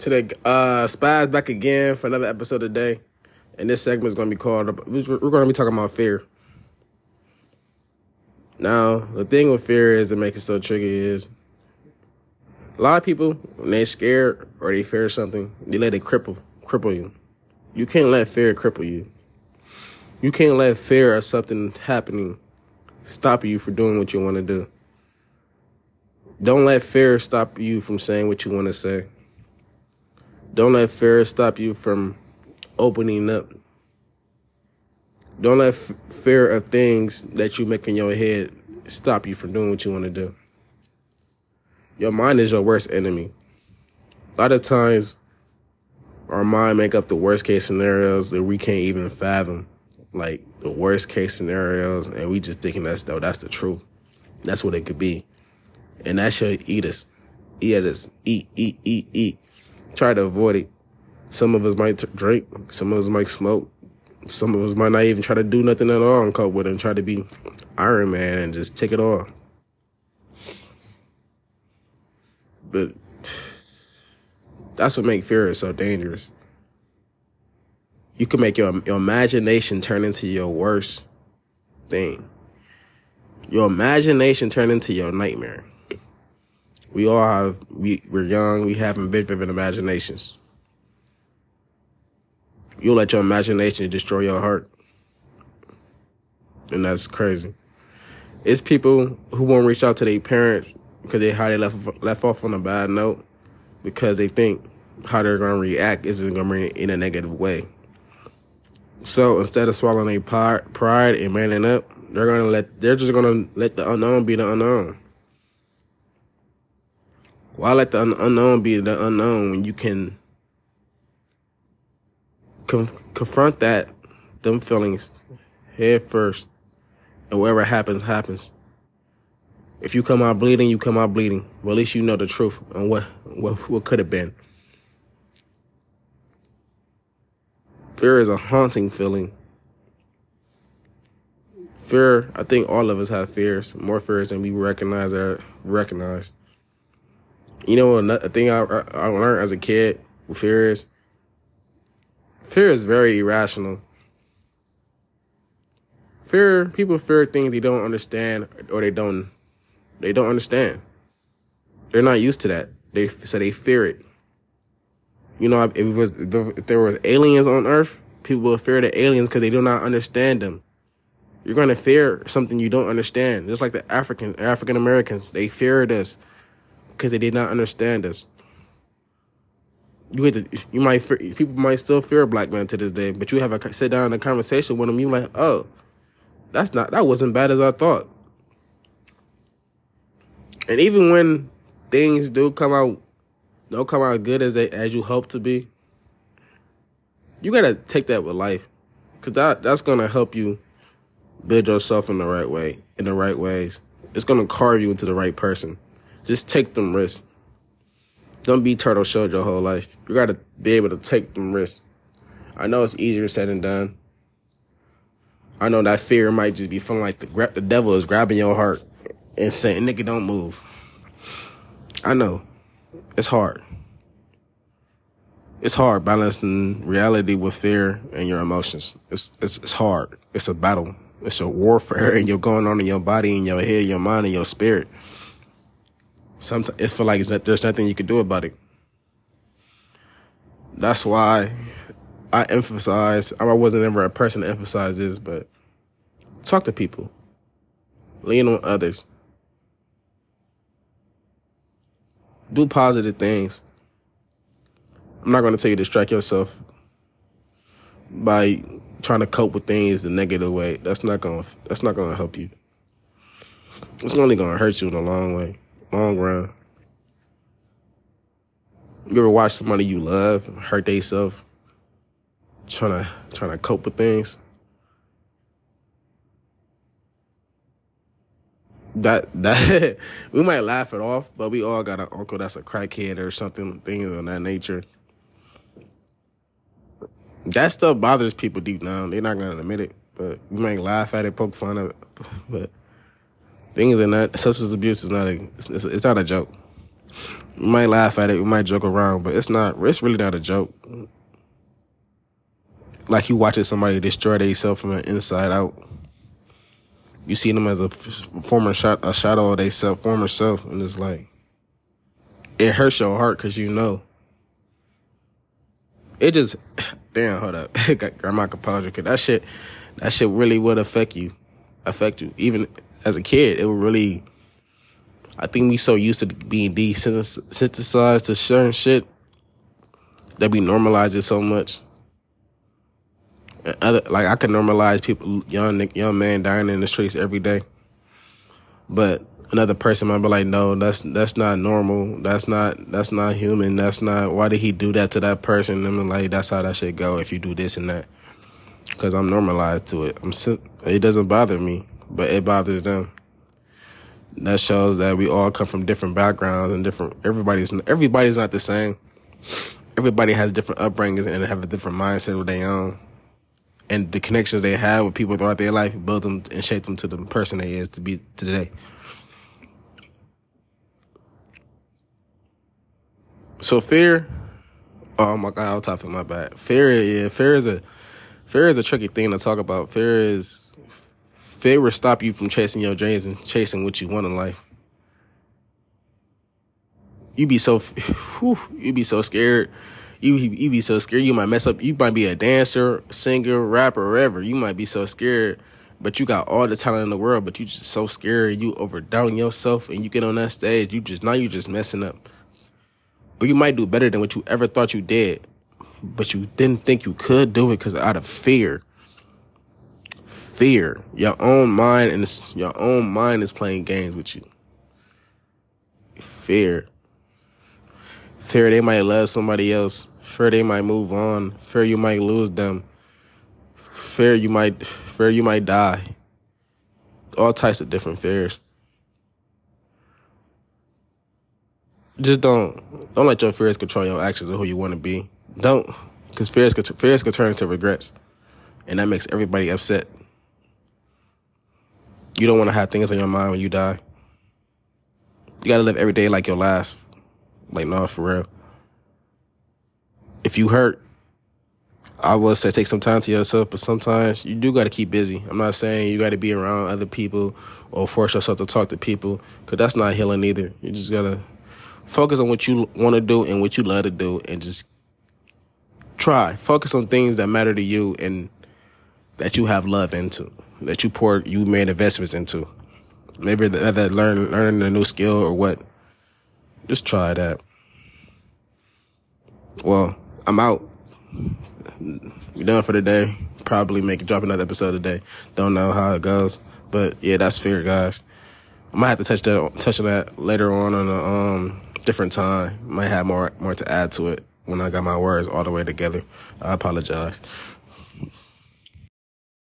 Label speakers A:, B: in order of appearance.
A: Today, uh, spies back again for another episode today. And this segment is going to be called, we're going to be talking about fear. Now, the thing with fear is that makes it so tricky is a lot of people, when they're scared or they fear something, they let it cripple, cripple you. You can't let fear cripple you. You can't let fear of something happening stop you from doing what you want to do. Don't let fear stop you from saying what you want to say. Don't let fear stop you from opening up. Don't let f- fear of things that you make in your head stop you from doing what you want to do. Your mind is your worst enemy. A lot of times, our mind make up the worst case scenarios that we can't even fathom, like the worst case scenarios, and we just thinking that's though that's the truth. That's what it could be, and that should eat us, eat us, eat, eat, eat, eat try to avoid it. Some of us might t- drink, some of us might smoke, some of us might not even try to do nothing at all and cope with it and try to be Iron Man and just take it all. But that's what makes fear so dangerous. You can make your, your imagination turn into your worst thing. Your imagination turn into your nightmare. We all have, we, we're young, we have vivid imaginations. You'll let your imagination destroy your heart. And that's crazy. It's people who won't reach out to their parents because they how they left left off on a bad note because they think how they're gonna react isn't gonna be in a negative way. So instead of swallowing their pride and manning up, they're gonna let they're just gonna let the unknown be the unknown. Why let the un- unknown be the unknown when you can confront that, them feelings head first, and whatever happens, happens. If you come out bleeding, you come out bleeding. Well, at least you know the truth and what what, what could have been. Fear is a haunting feeling. Fear, I think all of us have fears, more fears than we recognize or recognize. You know, another thing I, I learned as a kid with fear is fear is very irrational. Fear, people fear things they don't understand or they don't, they don't understand. They're not used to that. They, so they fear it. You know, if it was, if there was aliens on Earth, people will fear the aliens because they do not understand them. You're going to fear something you don't understand. Just like the African, African Americans, they fear this because they did not understand us. You get to, you might people might still fear a black man to this day, but you have a sit down in a conversation with them. You like, oh, that's not that wasn't bad as I thought. And even when things do come out, don't come out good as they as you hope to be, you gotta take that with life, cause that that's gonna help you build yourself in the right way, in the right ways. It's gonna carve you into the right person. Just take them risks. Don't be turtle shelled your whole life. You gotta be able to take them risks. I know it's easier said than done. I know that fear might just be feeling like the gra- the devil is grabbing your heart and saying, "Nigga, don't move." I know it's hard. It's hard balancing reality with fear and your emotions. It's it's it's hard. It's a battle. It's a warfare, and you're going on in your body, in your head, your mind, and your spirit sometimes it's feel like there's nothing you can do about it. That's why I emphasize. I wasn't ever a person to emphasize this, but talk to people, lean on others, do positive things. I'm not going to tell you to distract yourself by trying to cope with things the negative way. That's not going. to That's not going to help you. It's only going to hurt you in the long way long run. You ever watch somebody you love hurt themselves, trying to trying to cope with things? That that we might laugh it off, but we all got an uncle that's a crackhead or something, things of that nature. That stuff bothers people deep down. They're not gonna admit it, but we might laugh at it, poke fun of it, but things are not substance abuse is not a it's, it's not a joke. We might laugh at it, we might joke around, but it's not. It's really not a joke. Like you watching somebody destroy themselves from the inside out. You see them as a former shot, a shadow of their self, former self, and it's like it hurts your heart because you know. It just damn, hold up, got grandma composure. Cause that shit, that shit really would affect you, affect you. Even as a kid, it would really I think we so used to being desensitized to certain shit that we normalize it so much. Other, like I can normalize people, young young man dying in the streets every day, but another person might be like, "No, that's that's not normal. That's not that's not human. That's not. Why did he do that to that person?" And I'm like, "That's how that should go. If you do this and that." Because I'm normalized to it. I'm it doesn't bother me, but it bothers them. That shows that we all come from different backgrounds and different everybody's everybody's not the same. Everybody has different upbringings and have a different mindset of their own. And the connections they have with people throughout their life build them and shape them to the person they is to be today. So fear oh my god i'll talk my bad fear yeah fear is a fear is a tricky thing to talk about. Fear is will stop you from chasing your dreams and chasing what you want in life. You'd be so, whew, you be so scared. You you be so scared. You might mess up. You might be a dancer, singer, rapper, whatever. You might be so scared, but you got all the talent in the world. But you just so scared. You overdoubting yourself, and you get on that stage. You just now you just messing up. Or you might do better than what you ever thought you did, but you didn't think you could do it because out of fear fear. Your own mind and your own mind is playing games with you. Fear. Fear they might love somebody else. Fear they might move on. Fear you might lose them. Fear you might fear you might die. All types of different fears. Just don't don't let your fears control your actions or who you want to be. Don't, because fears fears could turn into regrets, and that makes everybody upset. You don't want to have things on your mind when you die. You got to live every day like your last. Like, no, for real. If you hurt, I would say take some time to yourself, but sometimes you do got to keep busy. I'm not saying you got to be around other people or force yourself to talk to people because that's not healing either. You just got to focus on what you want to do and what you love to do and just try. Focus on things that matter to you and that you have love into that you poured, you made investments into. Maybe that, learn, learning a new skill or what. Just try that. Well, I'm out. We done for the day. Probably make drop another episode today. Don't know how it goes, but yeah, that's fair, guys. I might have to touch that touch on that later on on a um, different time. Might have more more to add to it when I got my words all the way together. I apologize.